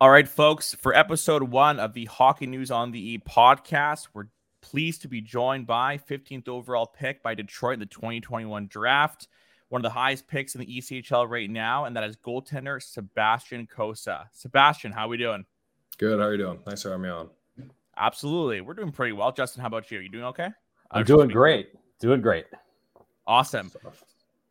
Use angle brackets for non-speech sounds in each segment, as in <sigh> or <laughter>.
All right, folks, for episode one of the Hockey News on the E podcast, we're pleased to be joined by 15th overall pick by Detroit in the 2021 draft, one of the highest picks in the ECHL right now, and that is goaltender Sebastian Cossa. Sebastian, how are we doing? Good. How are you doing? Thanks for having me on. Absolutely. We're doing pretty well. Justin, how about you? Are you doing okay? I'm doing great. Doing great. Awesome.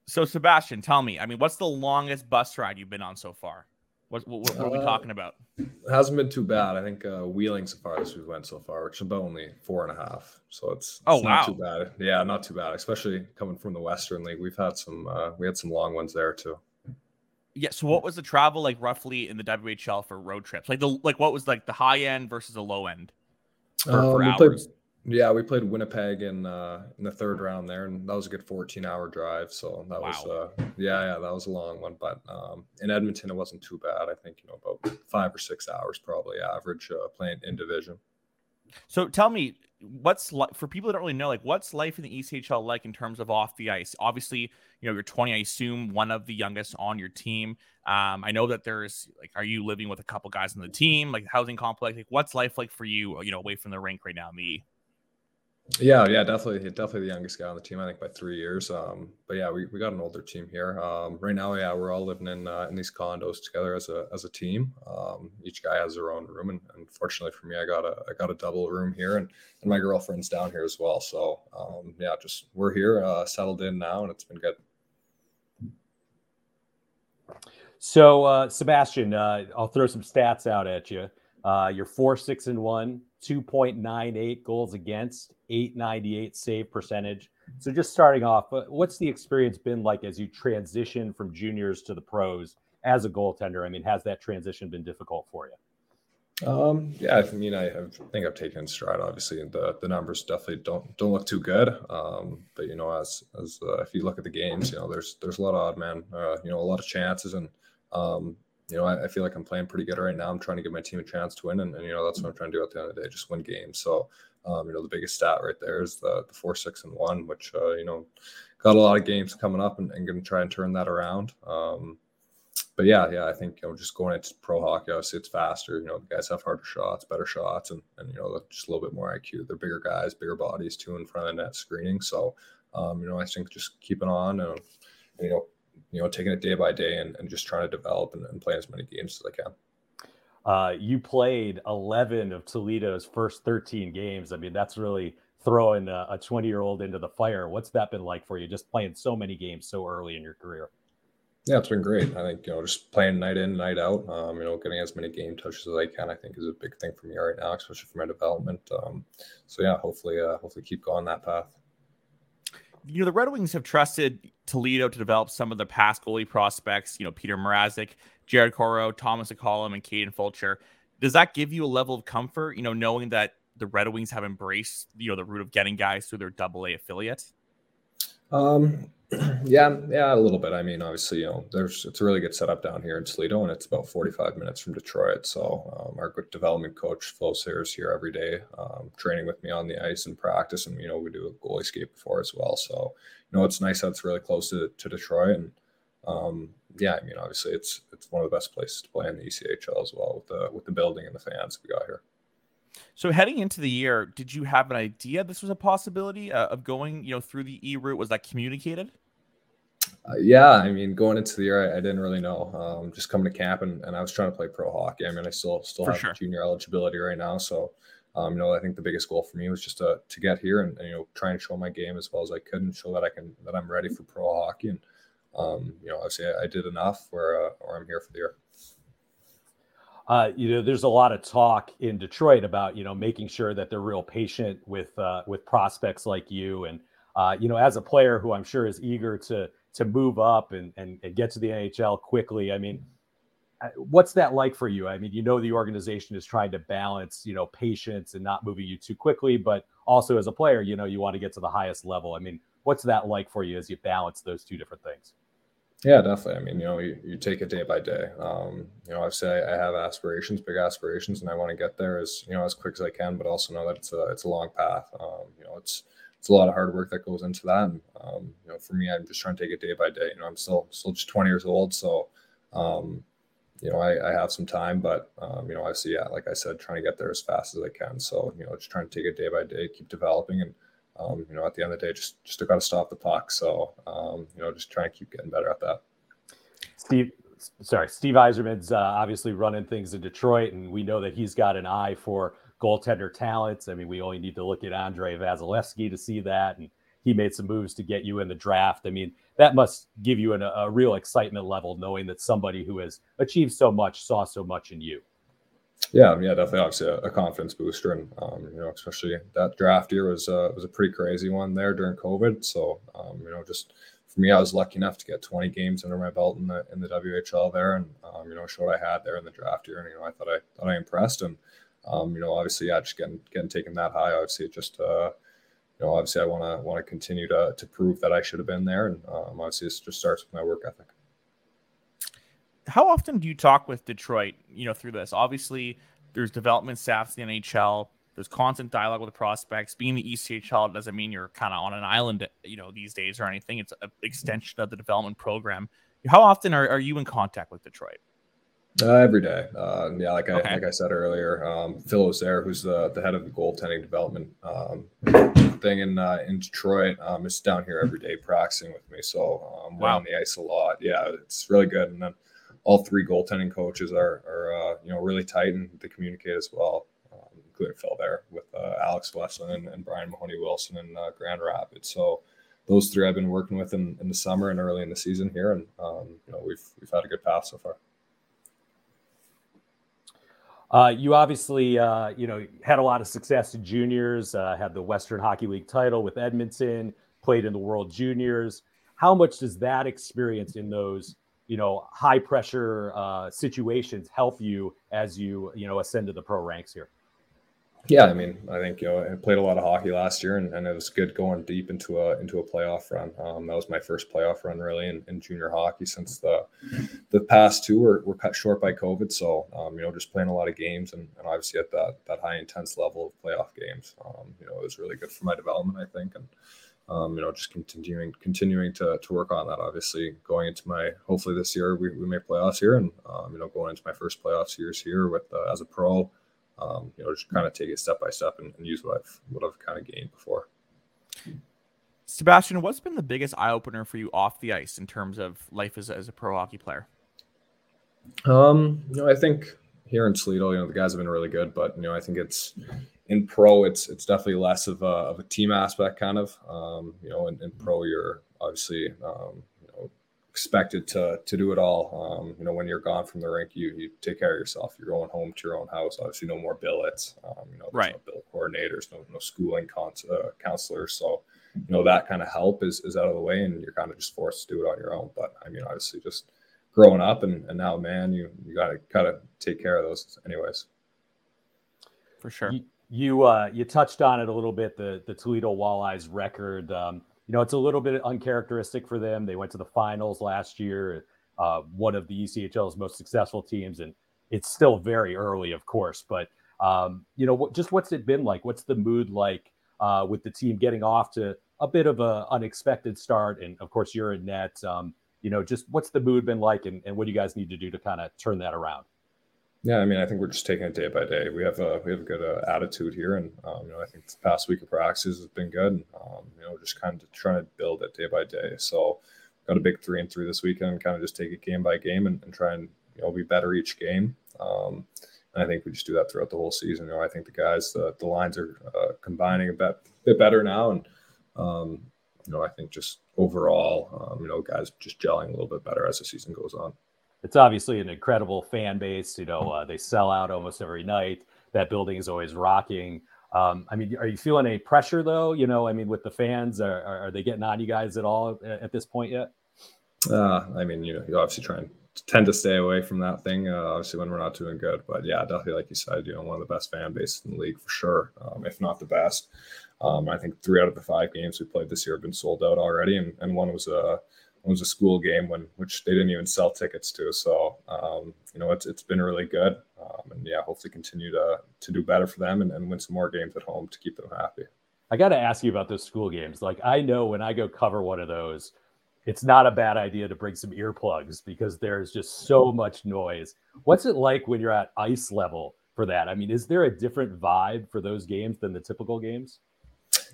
So, Sebastian, tell me, I mean, what's the longest bus ride you've been on so far? What, what, what are we uh, talking about? It hasn't been too bad. I think uh, Wheeling so far as we went so far, which is about only four and a half. So it's, it's oh not wow. too bad. Yeah, not too bad. Especially coming from the Western League, we've had some uh, we had some long ones there too. Yeah. So what was the travel like roughly in the WHL for road trips? Like the like what was like the high end versus the low end for, um, for hours? Played, yeah, we played Winnipeg in uh, in the third round there, and that was a good 14 hour drive. So that wow. was uh, yeah, yeah, that was a long one. But um, in Edmonton, it wasn't too bad. I think you know about five or six hours probably average uh, playing in division. So tell me, what's like for people that don't really know, like what's life in the ECHL like in terms of off the ice? Obviously, you know you're 20. I assume one of the youngest on your team. Um, I know that there's like, are you living with a couple guys on the team, like the housing complex? Like, what's life like for you? You know, away from the rink right now me. Yeah, yeah, definitely, definitely the youngest guy on the team. I think by three years. Um, but yeah, we, we got an older team here. Um, right now, yeah, we're all living in uh, in these condos together as a as a team. Um, each guy has their own room, and, and fortunately for me, I got a I got a double room here, and, and my girlfriend's down here as well. So um, yeah, just we're here, uh, settled in now, and it's been good. So uh, Sebastian, uh, I'll throw some stats out at you. Uh, you're four, six, and one, 2.98 goals against, 898 save percentage. So just starting off, uh, what's the experience been like as you transition from juniors to the pros as a goaltender? I mean, has that transition been difficult for you? Um, yeah, I mean, I, I, think I've taken stride. Obviously, the the numbers definitely don't don't look too good. Um, but you know, as as uh, if you look at the games, you know, there's there's a lot of odd man, uh, you know, a lot of chances, and um, you know, I, I, feel like I'm playing pretty good right now. I'm trying to give my team a chance to win, and, and you know that's what I'm trying to do at the end of the day, just win games. So, um, you know, the biggest stat right there is the the four, six, and one, which uh, you know got a lot of games coming up, and, and going to try and turn that around. Um, but yeah, yeah, I think you know just going into pro hockey, obviously it's faster. You know, the guys have harder shots, better shots, and and you know just a little bit more IQ. They're bigger guys, bigger bodies too in front of the net screening. So, um, you know, I think just keeping on and you know you know, taking it day by day and, and just trying to develop and, and play as many games as I can. Uh, you played 11 of Toledo's first 13 games. I mean, that's really throwing a 20 year old into the fire. What's that been like for you, just playing so many games so early in your career? Yeah, it's been great. I think you know, just playing night in, night out. Um, you know, getting as many game touches as I can. I think is a big thing for me right now, especially for my development. Um, so yeah, hopefully, uh, hopefully, keep going that path you know, the Red Wings have trusted Toledo to develop some of the past goalie prospects, you know, Peter Mrazek, Jared Coreau, Thomas McCollum, and Kaden Fulcher. Does that give you a level of comfort, you know, knowing that the Red Wings have embraced, you know, the route of getting guys through their double A affiliate? Um, <clears throat> yeah, yeah, a little bit. I mean, obviously, you know, there's it's a really good setup down here in Toledo, and it's about 45 minutes from Detroit. So um, our development coach Phil Osaer's here every day, um, training with me on the ice and practice, and you know, we do a goalie skate before as well. So you know, it's nice that it's really close to, to Detroit, and um, yeah, I mean, obviously, it's it's one of the best places to play in the ECHL as well with the with the building and the fans we got here. So heading into the year, did you have an idea this was a possibility uh, of going, you know, through the E route? Was that communicated? Uh, yeah, I mean, going into the year, I, I didn't really know. Um, just coming to camp, and, and I was trying to play pro hockey. I mean, I still still for have sure. junior eligibility right now, so um, you know, I think the biggest goal for me was just to to get here and, and, you know try and show my game as well as I could and show that I can that I'm ready for pro hockey. And um, you know, obviously, I, I did enough where uh, where I'm here for the year. Uh, you know, there's a lot of talk in Detroit about you know making sure that they're real patient with uh, with prospects like you, and uh, you know, as a player who I'm sure is eager to to move up and, and, and get to the NHL quickly. I mean, uh, what's that like for you? I mean, you know, the organization is trying to balance, you know, patience and not moving you too quickly, but also as a player, you know, you want to get to the highest level. I mean, what's that like for you as you balance those two different things? Yeah, definitely. I mean, you know, you, you take it day by day. Um, you know, I say I have aspirations, big aspirations, and I want to get there as you know as quick as I can, but also know that it's a it's a long path. Um, you know, it's it's a lot of hard work that goes into that. And um, you know, for me, I'm just trying to take it day by day. You know, I'm still still just 20 years old, so um, you know, I, I have some time, but um, you know, obviously, yeah, like I said, trying to get there as fast as I can. So, you know, just trying to take it day by day, keep developing, and um, you know, at the end of the day, just just got to stop the puck. So, um, you know, just trying to keep getting better at that. Steve, sorry, Steve Yzerman's uh, obviously running things in Detroit, and we know that he's got an eye for goaltender talents. I mean, we only need to look at Andrei Vasilevskiy to see that, and he made some moves to get you in the draft. I mean, that must give you an, a real excitement level knowing that somebody who has achieved so much saw so much in you. Yeah, yeah, definitely. Obviously, a, a confidence booster, and um, you know, especially that draft year was uh, was a pretty crazy one there during COVID. So, um, you know, just for me, I was lucky enough to get 20 games under my belt in the in the WHL there, and um, you know, showed I had there in the draft year, and you know, I thought I thought I impressed, and um, you know, obviously, yeah, just getting getting taken that high, obviously, it just uh, you know, obviously, I want to want to continue to to prove that I should have been there, and um, obviously, it just starts with my work ethic. How often do you talk with Detroit? You know, through this, obviously, there's development staffs in the NHL there's constant dialogue with prospects. Being the ECHL doesn't mean you're kind of on an island, you know, these days or anything. It's an extension of the development program. How often are, are you in contact with Detroit? Uh, every day. Uh, yeah, like I okay. like I said earlier, um, Phil there, who's the, the head of the goaltending development um, thing in uh, in Detroit, um, is down here every day practicing with me. So um, wow. we're on the ice a lot. Yeah, it's really good. And then all three goaltending coaches are are uh, you know really tight and they communicate as well including Phil there with uh, Alex Westlund and, and, Brian Mahoney Wilson in uh, Grand Rapids. So those three I've been working with in, in the summer and early in the season here, and um, you know we've we've had a good path so far. Uh, you obviously, uh, you know, had a lot of success in juniors. Uh, had the Western Hockey League title with Edmonton. Played in the World Juniors. How much does that experience in those, you know, high pressure uh, situations help you as you, you know, ascend to the pro ranks here? Yeah, I mean, I think you know I played a lot of hockey last year, and, and it was good going deep into a into a playoff run. Um, that was my first playoff run really in, in, junior hockey since the the past two were, were cut short by COVID. So um, you know, just playing a lot of games and, and obviously at that that high intense level of playoff games, um, you know, it was really good for my development, I think, and um, you know, just continuing continuing to to work on that. Obviously, going into my hopefully this year we, we make playoffs here, and um, you know, going into my first playoffs years here with uh, as a pro um, you know, just kind of take it step by step and, and, use what I've what I've kind of gained before. Sebastian, what's been the biggest eye opener for you off the ice in terms of life as a, as a pro hockey player? Um, you know, I think here in Toledo, you know, the guys have been really good, but you know, I think it's in pro, it's it's definitely less of a, of a team aspect, kind of. Um, you know, in, in pro, you're obviously um, expected to to do it all. Um, you know, when you're gone from the rink, you you take care of yourself. You're going home to your own house. Obviously, no more billets. Um, you know, right. no bill coordinators, no no schooling cons- uh, counselors. So, you know, that kind of help is is out of the way, and you're kind of just forced to do it on your own. But I mean, obviously, just growing up and, and now, man, you you got to kind of take care of those, anyways. For sure. You you, uh, you touched on it a little bit. The the Toledo Walleyes record. Um, you know, it's a little bit uncharacteristic for them. They went to the finals last year, uh, one of the ECHL's most successful teams, and it's still very early, of course. But um, you know, what, just what's it been like? What's the mood like uh, with the team getting off to a bit of an unexpected start? And of course, you're in net. Um, you know, just what's the mood been like, and, and what do you guys need to do to kind of turn that around? Yeah, I mean, I think we're just taking it day by day. We have a we have a good uh, attitude here, and um, you know, I think the past week of practices has been good. Um, you know, just kind of trying to build it day by day. So, got a big three and three this weekend. Kind of just take it game by game and, and try and you know be better each game. Um, and I think we just do that throughout the whole season. You know, I think the guys, the, the lines are uh, combining a bit bit better now, and um, you know, I think just overall, um, you know, guys just gelling a little bit better as the season goes on it's obviously an incredible fan base. You know, uh, they sell out almost every night. That building is always rocking. Um, I mean, are you feeling any pressure though? You know, I mean, with the fans, are, are they getting on you guys at all at, this point yet? Uh, I mean, you know, you obviously try and tend to stay away from that thing. Uh, obviously, when we're not doing good, but yeah, definitely, like you said, you know, one of the best fan bases in the league for sure, um, if not the best. Um, I think three out of the five games we played this year have been sold out already, and, and one was a uh, was a school game when which they didn't even sell tickets to. So um, you know it's it's been really good, um, and yeah, hopefully continue to to do better for them and, and win some more games at home to keep them happy. I got to ask you about those school games. Like I know when I go cover one of those, it's not a bad idea to bring some earplugs because there's just so much noise. What's it like when you're at ice level for that? I mean, is there a different vibe for those games than the typical games?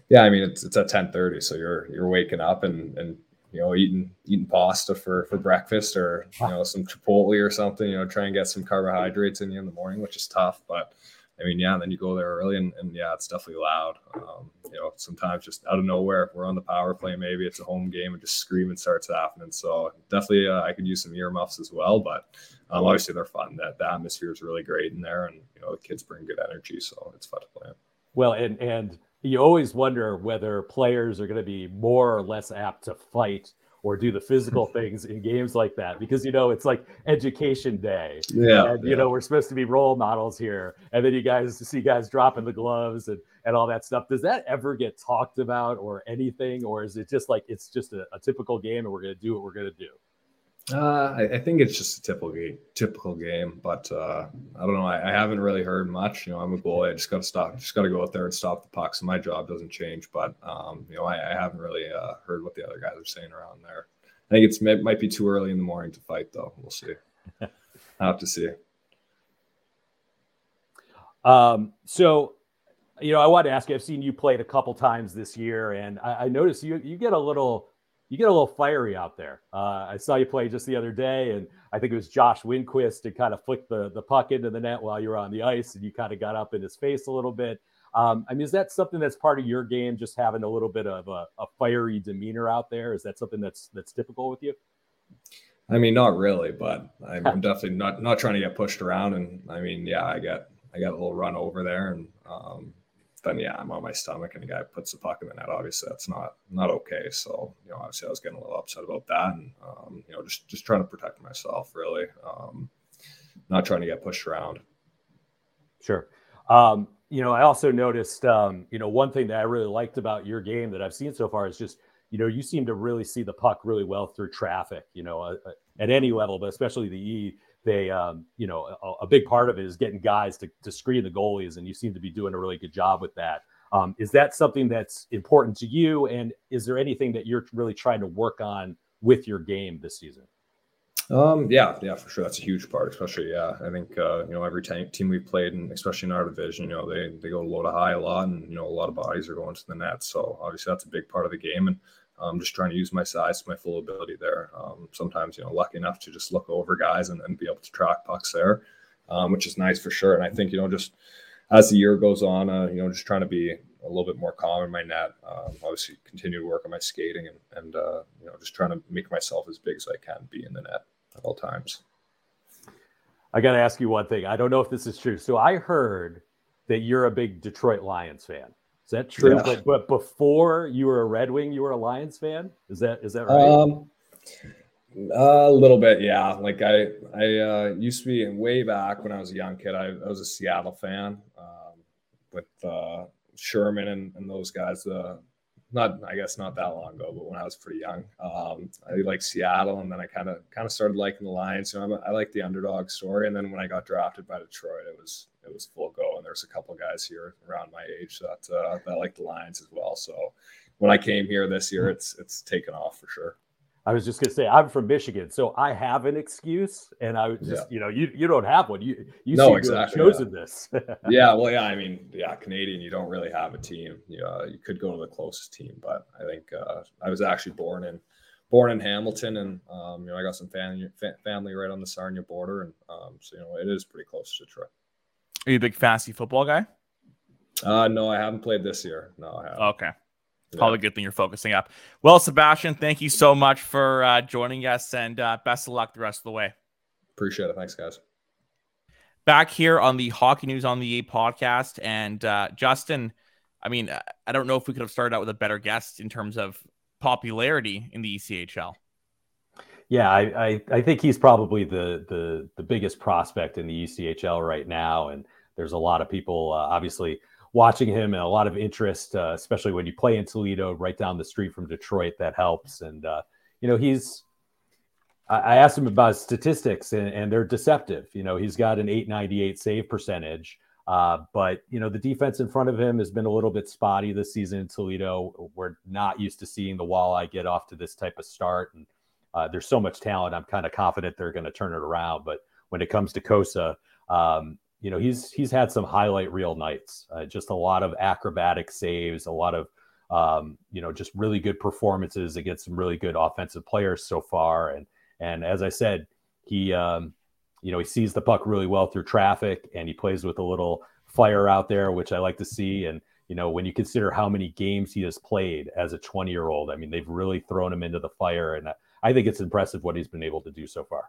Yeah, I mean it's it's at ten thirty, so you're you're waking up and and you know eating eating pasta for for breakfast or you know some Chipotle or something. You know, try and get some carbohydrates in you in the morning, which is tough, but I mean, yeah, and then you go there early and, and yeah, it's definitely loud. Um, you know, sometimes just out of nowhere, we're on the power play, maybe it's a home game and just screaming starts happening. So definitely uh, I could use some earmuffs as well, but um, obviously they're fun. That the atmosphere is really great in there and, you know, the kids bring good energy. So it's fun to play. Well, and, and you always wonder whether players are going to be more or less apt to fight or do the physical <laughs> things in games like that because you know it's like education day. Yeah and you yeah. know we're supposed to be role models here and then you guys see guys dropping the gloves and and all that stuff. Does that ever get talked about or anything or is it just like it's just a, a typical game and we're going to do what we're going to do uh, I, I, think it's just a typical game, typical game, but uh, I don't know. I, I, haven't really heard much. You know, I'm a goalie. I just got to stop. Just got to go out there and stop the puck. So my job doesn't change. But um, you know, I, I haven't really uh, heard what the other guys are saying around there. I think it's it might be too early in the morning to fight, though. We'll see. I <laughs> have to see. Um, so, you know, I want to ask you. I've seen you played a couple times this year, and I, I noticed you you get a little you get a little fiery out there. Uh, I saw you play just the other day, and I think it was Josh Winquist to kind of flick the, the puck into the net while you were on the ice, and you kind of got up in his face a little bit. Um, I mean, is that something that's part of your game, just having a little bit of a, a fiery demeanor out there? Is that something that's that's typical with you? I mean, not really, but I'm, I'm definitely not not trying to get pushed around. And I mean, yeah, I got I got a little run over there, and um, then yeah, I'm on my stomach and the guy puts the puck in the net. Obviously, that's not not okay. So you know, obviously, I was getting a little upset about that, and um, you know, just just trying to protect myself, really, um, not trying to get pushed around. Sure. Um, you know, I also noticed, um, you know, one thing that I really liked about your game that I've seen so far is just, you know, you seem to really see the puck really well through traffic. You know, uh, uh at any level, but especially the E they, um, you know, a, a, big part of it is getting guys to, to screen the goalies, and you seem to be doing a really good job with that. Um, is that something that's important to you? And is there anything that you're really trying to work on with your game this season? Um, yeah, yeah, for sure. That's a huge part, especially, yeah. I think, uh, you know, every team, team we've played, and especially in our division, you know, they, they go low to high a lot, and, you know, a lot of bodies are going to the net. So obviously that's a big part of the game. And, um, just trying to use my size to my full ability there. Um, sometimes, you know, lucky enough to just look over guys and, and be able to track pucks there, um, which is nice for sure. And I think, you know, just as the year goes on, uh, you know, just trying to be a little bit more calm in my net. Um, obviously, continue to work on my skating and, and uh, you know, just trying to make myself as big as I can be in the net at all times. I got to ask you one thing. I don't know if this is true. So I heard that you're a big Detroit Lions fan. Is that true? Yeah. But, but before you were a Red Wing, you were a Lions fan. Is that is that right? Um, a little bit, yeah. Like I, I uh, used to be way back when I was a young kid. I, I was a Seattle fan um, with uh, Sherman and, and, those guys. Uh, not, I guess, not that long ago, but when I was pretty young, um, I like Seattle, and then I kind of kind of started liking the Lions. You know, I'm, I like the underdog story, and then when I got drafted by Detroit, it was it was full go. And there's a couple guys here around my age that uh, that like the Lions as well. So when I came here this year, it's it's taken off for sure. I was just gonna say I'm from Michigan, so I have an excuse, and I was just yeah. you know you you don't have one. You you no, exactly, chosen yeah. this. <laughs> yeah, well, yeah. I mean, yeah, Canadian. You don't really have a team. You uh, you could go to the closest team, but I think uh, I was actually born in born in Hamilton, and um, you know I got some family family right on the Sarnia border, and um, so you know it is pretty close to Detroit. Are you a big fantasy football guy? Uh, no, I haven't played this year. No, I haven't. Okay. Probably a good thing you're focusing up. Well, Sebastian, thank you so much for uh, joining us and uh, best of luck the rest of the way. Appreciate it. Thanks, guys. Back here on the Hockey News on the A podcast. And uh, Justin, I mean, I don't know if we could have started out with a better guest in terms of popularity in the ECHL. Yeah, I, I, I, think he's probably the, the the biggest prospect in the ECHL right now, and there's a lot of people uh, obviously watching him and a lot of interest, uh, especially when you play in Toledo, right down the street from Detroit. That helps, and uh, you know he's. I, asked him about statistics, and, and, they're deceptive. You know, he's got an 898 save percentage. Uh, but you know the defense in front of him has been a little bit spotty this season in Toledo. We're not used to seeing the Walleye get off to this type of start, and uh, there's so much talent. I'm kind of confident they're going to turn it around. But when it comes to Cossa, um, you know he's he's had some highlight reel nights. Uh, just a lot of acrobatic saves, a lot of um, you know just really good performances against some really good offensive players so far. And and as I said, he um, you know, he sees the puck really well through traffic and he plays with a little fire out there, which I like to see. And, you know, when you consider how many games he has played as a 20 year old, I mean, they've really thrown him into the fire. And I think it's impressive what he's been able to do so far.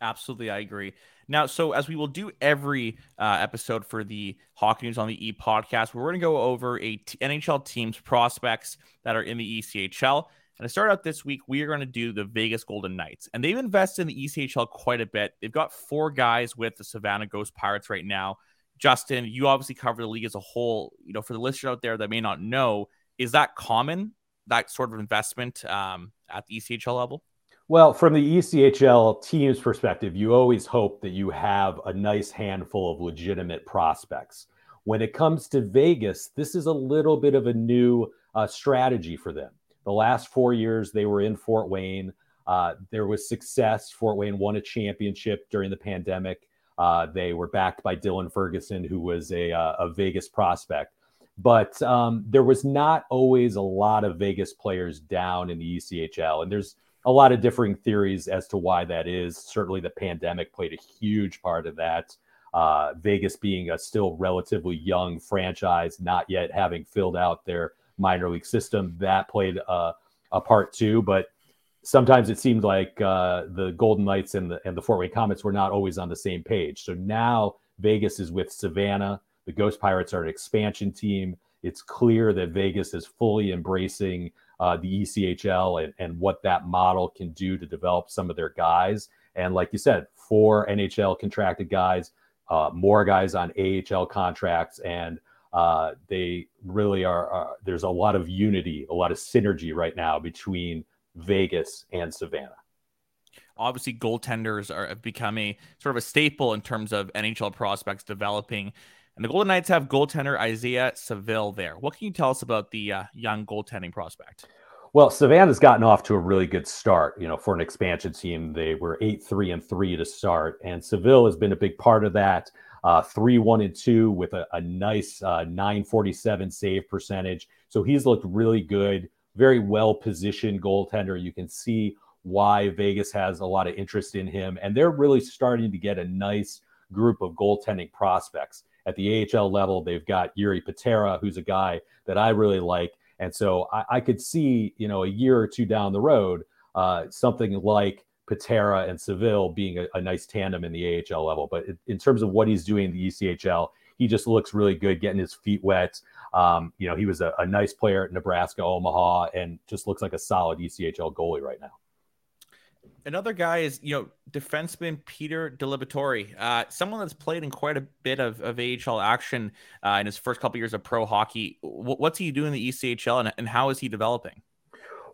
Absolutely, I agree. Now, so as we will do every uh, episode for the Hockey News on the E podcast, we're going to go over a t- NHL team's prospects that are in the ECHL. And to start out this week, we are going to do the Vegas Golden Knights. And they've invested in the ECHL quite a bit. They've got four guys with the Savannah Ghost Pirates right now. Justin, you obviously cover the league as a whole. You know, for the listeners out there that may not know, is that common, that sort of investment um, at the ECHL level? Well, from the ECHL team's perspective, you always hope that you have a nice handful of legitimate prospects. When it comes to Vegas, this is a little bit of a new uh, strategy for them. The last four years they were in Fort Wayne. Uh, there was success. Fort Wayne won a championship during the pandemic. Uh, they were backed by Dylan Ferguson, who was a, uh, a Vegas prospect. But um, there was not always a lot of Vegas players down in the ECHL. And there's a lot of differing theories as to why that is. Certainly, the pandemic played a huge part of that. Uh, Vegas being a still relatively young franchise, not yet having filled out their minor league system. That played a, a part too, but sometimes it seemed like uh, the Golden Knights and the and the Fort Wayne Komets were not always on the same page. So now Vegas is with Savannah. The Ghost Pirates are an expansion team. It's clear that Vegas is fully embracing uh, the ECHL and, and what that model can do to develop some of their guys. And like you said, four NHL contracted guys, uh, more guys on AHL contracts, and uh, they really are, are, There's a lot of unity, a lot of synergy right now between Vegas and Savannah. Obviously, goaltenders are becoming sort of a staple in terms of NHL prospects developing. And the Golden Knights have goaltender Isaiah Saville there. What can you tell us about the uh, young goaltending prospect? Well, Savannah's gotten off to a really good start. You know, for an expansion team, they were eight three and three to start, and Saville has been a big part of that uh, three, one, and two with a, a nice uh, 947 save percentage. So he's looked really good, very well positioned goaltender. You can see why Vegas has a lot of interest in him. And they're really starting to get a nice group of goaltending prospects. At the AHL level, they've got Jiri Patera, who's a guy that I really like. And so I, I could see, you know, a year or two down the road, uh, something like Patera and Saville being a, a, nice tandem in the AHL level. But in terms of what he's doing in the ECHL, he just looks really good, getting his feet wet. Um, you know, he was a, a, nice player at Nebraska, Omaha, and just looks like a solid ECHL goalie right now. Another guy is, you know, defenseman Peter Diliberatore, uh, someone that's played in quite a bit of, of AHL action uh, in his first couple years of pro hockey. W- what's he doing in the ECHL, and, and how is he developing?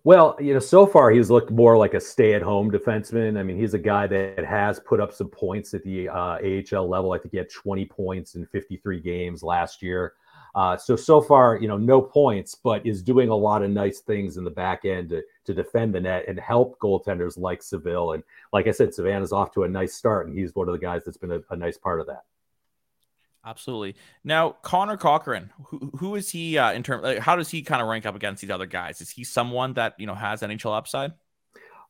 Well, you know, so far he's looked more like a stay-at-home defenseman. I mean, he's a guy that has put up some points at the uh, AHL level. I think he had 20 points in 53 games last year. Uh, so so far, you know, no points, but is doing a lot of nice things in the back end to, to defend the net and help goaltenders like Saville. And like I said, Savannah's off to a nice start, and he's one of the guys that's been a, a nice part of that. Absolutely. Now, Connor Corcoran, who, who is he uh, in terms? Like, how does he kind of rank up against these other guys? Is he someone that you know has NHL upside?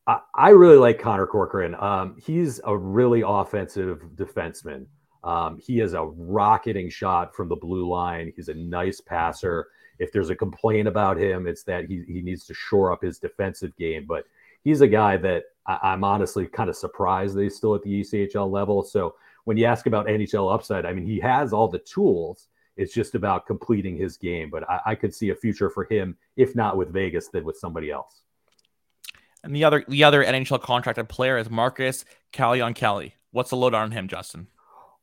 I, I really like Connor Corcoran. Um, he's a really offensive defenseman. Um, he is a rocketing shot from the blue line. He's a nice passer. If there's a complaint about him, it's that he, he needs to shore up his defensive game. But he's a guy that I, am honestly kind of surprised that he's still at the ECHL level. So when you ask about NHL upside, I mean, he has all the tools. It's just about completing his game. But I, I could see a future for him, if not with Vegas, then with somebody else. And the other the other NHL contracted player is Marcus Kallionkieli. What's the load on him, Justin?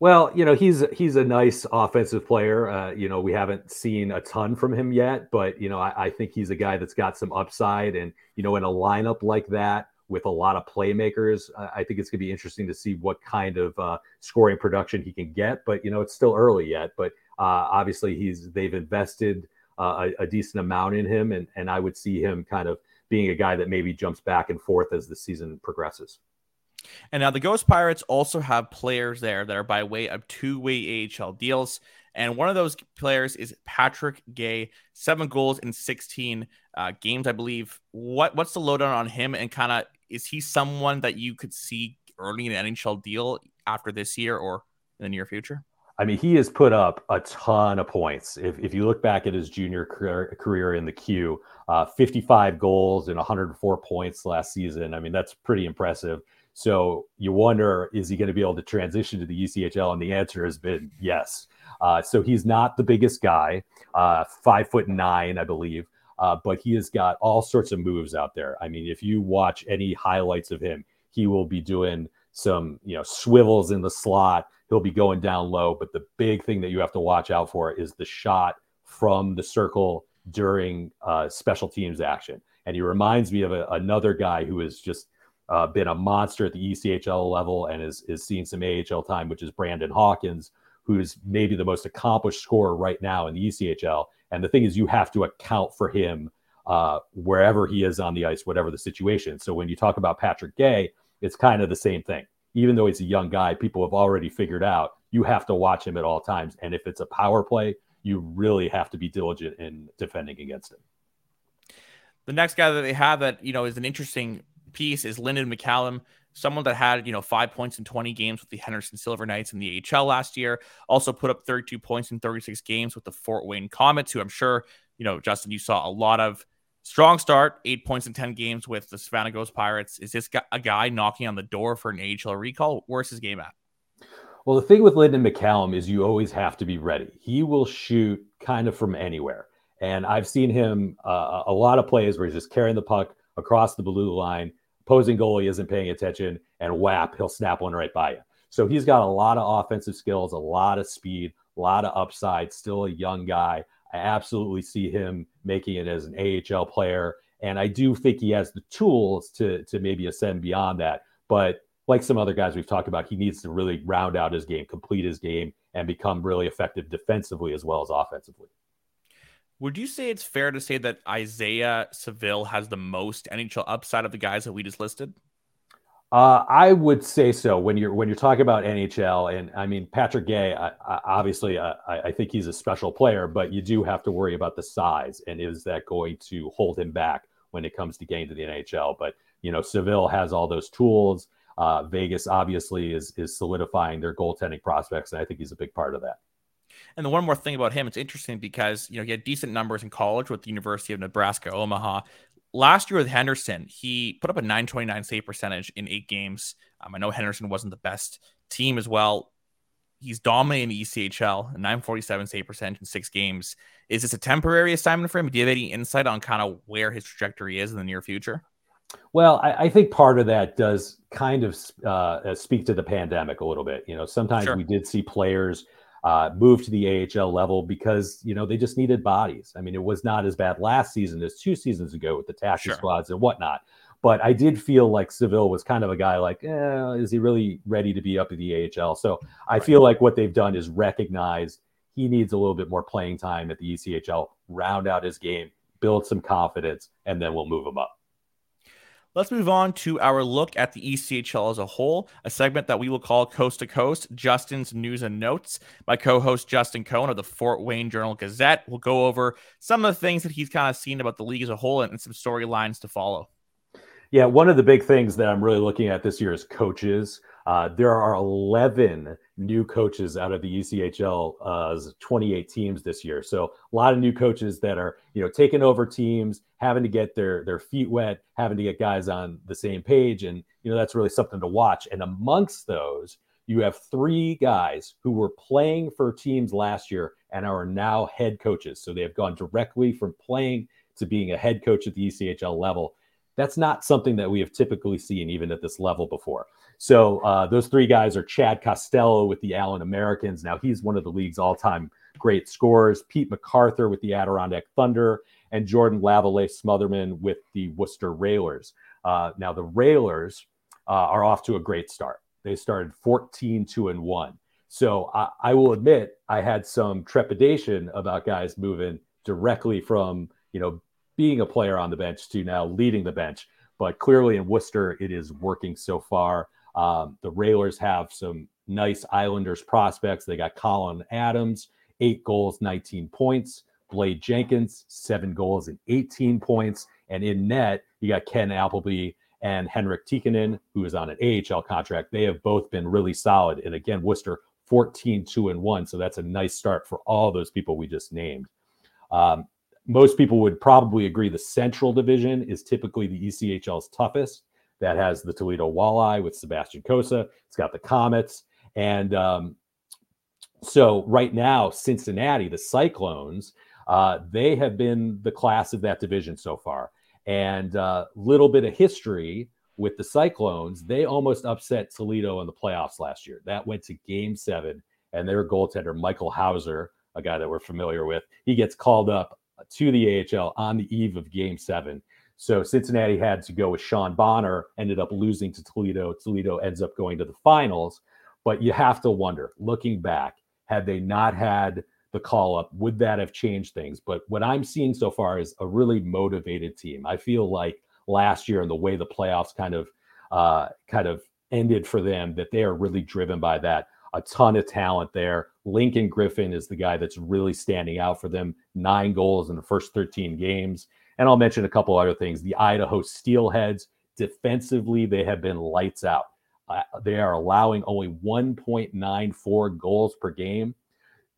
Well, you know he's he's a nice offensive player. Uh, you know we haven't seen a ton from him yet, but you know I, I think he's a guy that's got some upside, and you know in a lineup like that with a lot of playmakers. I think it's going to be interesting to see what kind of uh, scoring production he can get. But you know, it's still early yet. But uh, obviously, he's they've invested uh, a, a, decent amount in him, and and I would see him kind of being a guy that maybe jumps back and forth as the season progresses. And now the Ghost Pirates also have players there that are by way of two-way AHL deals. And one of those players is Patrick Guay, seven goals in 16 uh, games, I believe. What what's the lowdown on him? And kind of is he someone that you could see early in an NHL deal after this year or in the near future? I mean, he has put up a ton of points. If, if you look back at his junior career, career in the Q, uh, 55 goals and 104 points last season. I mean, that's pretty impressive. So you wonder, is he going to be able to transition to the ECHL? And the answer has been yes. Uh, so he's not the biggest guy, uh, five foot nine, I believe, uh, but he has got all sorts of moves out there. I mean, if you watch any highlights of him, he will be doing some, you know, swivels in the slot he'll be going down low. But the big thing that you have to watch out for is the shot from the circle during uh, special teams action. And he reminds me of a, another guy who is just uh, been a monster at the ECHL level and is, is seeing some AHL time, which is Brandon Hawkins, who's maybe the most accomplished scorer right now in the ECHL. And the thing is, you have to account for him uh, wherever he is on the ice, whatever the situation. So when you talk about Patrick Guay, it's kind of the same thing even though he's a young guy, people have already figured out you have to watch him at all times. And if it's a power play, you really have to be diligent in defending against him. The next guy that they have that, you know, is an interesting piece is Lyndon McCallum, someone that had, you know, five points in 20 games with the Henderson Silver Knights in the AHL last year. Also put up 32 points in 36 games with the Fort Wayne Komets, who I'm sure, you know, Justin, you saw a lot of Strong start, eight points in 10 games with the Savannah Ghost Pirates. Is this a guy knocking on the door for an AHL recall? Where's his game at? Well, the thing with Lyndon McCallum is you always have to be ready. He will shoot kind of from anywhere. And I've seen him uh, a lot of plays where he's just carrying the puck across the blue line, opposing goalie isn't paying attention, and whap, he'll snap one right by you. So he's got a lot of offensive skills, a lot of speed, a lot of upside, still a young guy. I absolutely see him making it as an AHL player. And I do think he has the tools to, to maybe ascend beyond that. But like some other guys we've talked about, he needs to really round out his game, complete his game, and become really effective defensively as well as offensively. Would you say it's fair to say that Isaiah Saville has the most NHL upside of the guys that we just listed? Uh, I would say so. When you're when you're talking about NHL, and I mean Patrick Guay, I, I, obviously I, I, think he's a special player, but you do have to worry about the size, and is that going to hold him back when it comes to getting to the NHL? But you know, Seville has all those tools. Uh, Vegas obviously is is solidifying their goaltending prospects, and I think he's a big part of that. And the one more thing about him, it's interesting because you know he had decent numbers in college with the University of Nebraska Omaha, last year with Henderson, he put up a 929 save percentage in eight games. Um, I know Henderson wasn't the best team as well. He's dominating the ECHL, a 947 save percentage in six games. Is this a temporary assignment for him? Do you have any insight on kind of where his trajectory is in the near future? Well, I, I think part of that does kind of uh, speak to the pandemic a little bit. You know, sometimes sure. we did see players – uh, moved to the AHL level because you know they just needed bodies. I mean, it was not as bad last season as two seasons ago with the taxi sure. squads and whatnot. But I did feel like Saville was kind of a guy like, eh, is he really ready to be up at the AHL? So I right. feel like what they've done is recognize he needs a little bit more playing time at the ECHL, round out his game, build some confidence, and then we'll move him up. Let's move on to our look at the ECHL as a whole, a segment that we will call Coast to Coast, Justin's News and Notes. My co host, Justin Cohn of the Fort Wayne Journal Gazette, will go over some of the things that he's kind of seen about the league as a whole and, and some storylines to follow. Yeah, one of the big things that I'm really looking at this year is coaches. Uh, there are 11 new coaches out of the ECHL 28 teams this year. So a lot of new coaches that are, you know, taking over teams, having to get their their feet wet, having to get guys on the same page, and you know that's really something to watch. And amongst those, you have three guys who were playing for teams last year and are now head coaches. So they have gone directly from playing to being a head coach at the ECHL level. That's not something that we have typically seen even at this level before. So uh, those three guys are Chad Costello with the Allen Americans. Now he's one of the league's all-time great scorers. Pete MacArthur with the Adirondack Thunder, and Jordan Lavallee Smotherman with the Worcester Railers. Uh, now the Railers uh, are off to a great start. They started 14 2 and 1. So I, I, will admit I had some trepidation about guys moving directly from you know being a player on the bench to now leading the bench. But clearly in Worcester, it is working so far. Um, the Railers have some nice Islanders prospects. They got Colin Adams, eight goals, 19 points. Blade Jenkins, seven goals and 18 points. And in net, you got Ken Appleby and Henrik Tikkanen, who is on an AHL contract. They have both been really solid. And again, Worcester 14, 2 and 1. So that's a nice start for all those people we just named. Um, most people would probably agree the Central Division is typically the ECHL's toughest. That has the Toledo Walleye with Sebastian Cossa. It's got the Komets. And um, so right now, Cincinnati, the Cyclones, uh, they have been the class of that division so far. And a uh, little bit of history with the Cyclones, they almost upset Toledo in the playoffs last year. That went to game seven, and their goaltender, Michael Houser, a guy that we're familiar with, he gets called up to the AHL on the eve of game seven. So Cincinnati had to go with Sean Bonner, ended up losing to Toledo. Toledo ends up going to the finals. But you have to wonder, looking back, had they not had the call up, would that have changed things? But what I'm seeing so far is a really motivated team. I feel like last year and the way the playoffs kind of uh, kind of ended for them, that they are really driven by that. A ton of talent there. Lincoln Griffin is the guy that's really standing out for them. Nine goals in the first 13 games. And I'll mention a couple other things. The Idaho Steelheads, defensively, they have been lights out. Uh, they are allowing only 1.94 goals per game.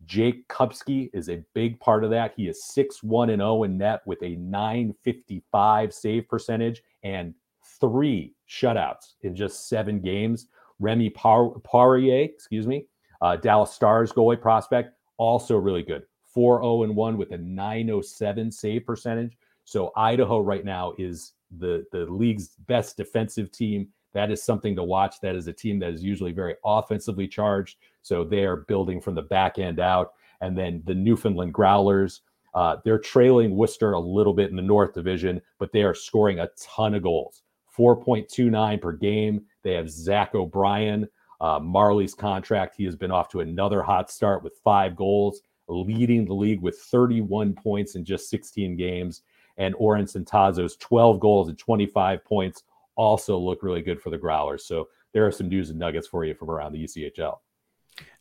Jake Kupsky is a big part of that. He is 6 1 and 0 in net with a 955 save percentage and three shutouts in just seven games. Remi Poirier, excuse me, uh, Dallas Stars goalie prospect, also really good. 4 0 and 1 with a 907 save percentage. So Idaho right now is the, the league's best defensive team that is something to watch. That is a team that is usually very offensively charged. So they are building from the back end out. And then the Newfoundland Growlers, uh, they're trailing Worcester a little bit in the North Division, but they are scoring a ton of goals 4.29 per game. They have Zach O'Brien, uh, Marley's contract. He has been off to another hot start with five goals, leading the league with 31 points in just 16 games. And Orrin Centazzo's 12 goals and 25 points also look really good for the Growlers. So there are some news and nuggets for you from around the ECHL.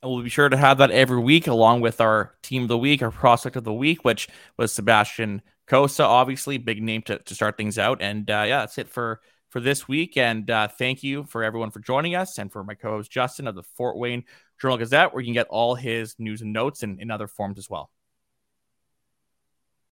And we'll be sure to have that every week, along with our team of the week, our prospect of the week, which was Sebastian Cossa, obviously big name to, to start things out. And uh, yeah, that's it for for this week. And uh, thank you for everyone for joining us, and for my co-host Justin of the Fort Wayne Journal Gazette, where you can get all his news and notes and in other forms as well.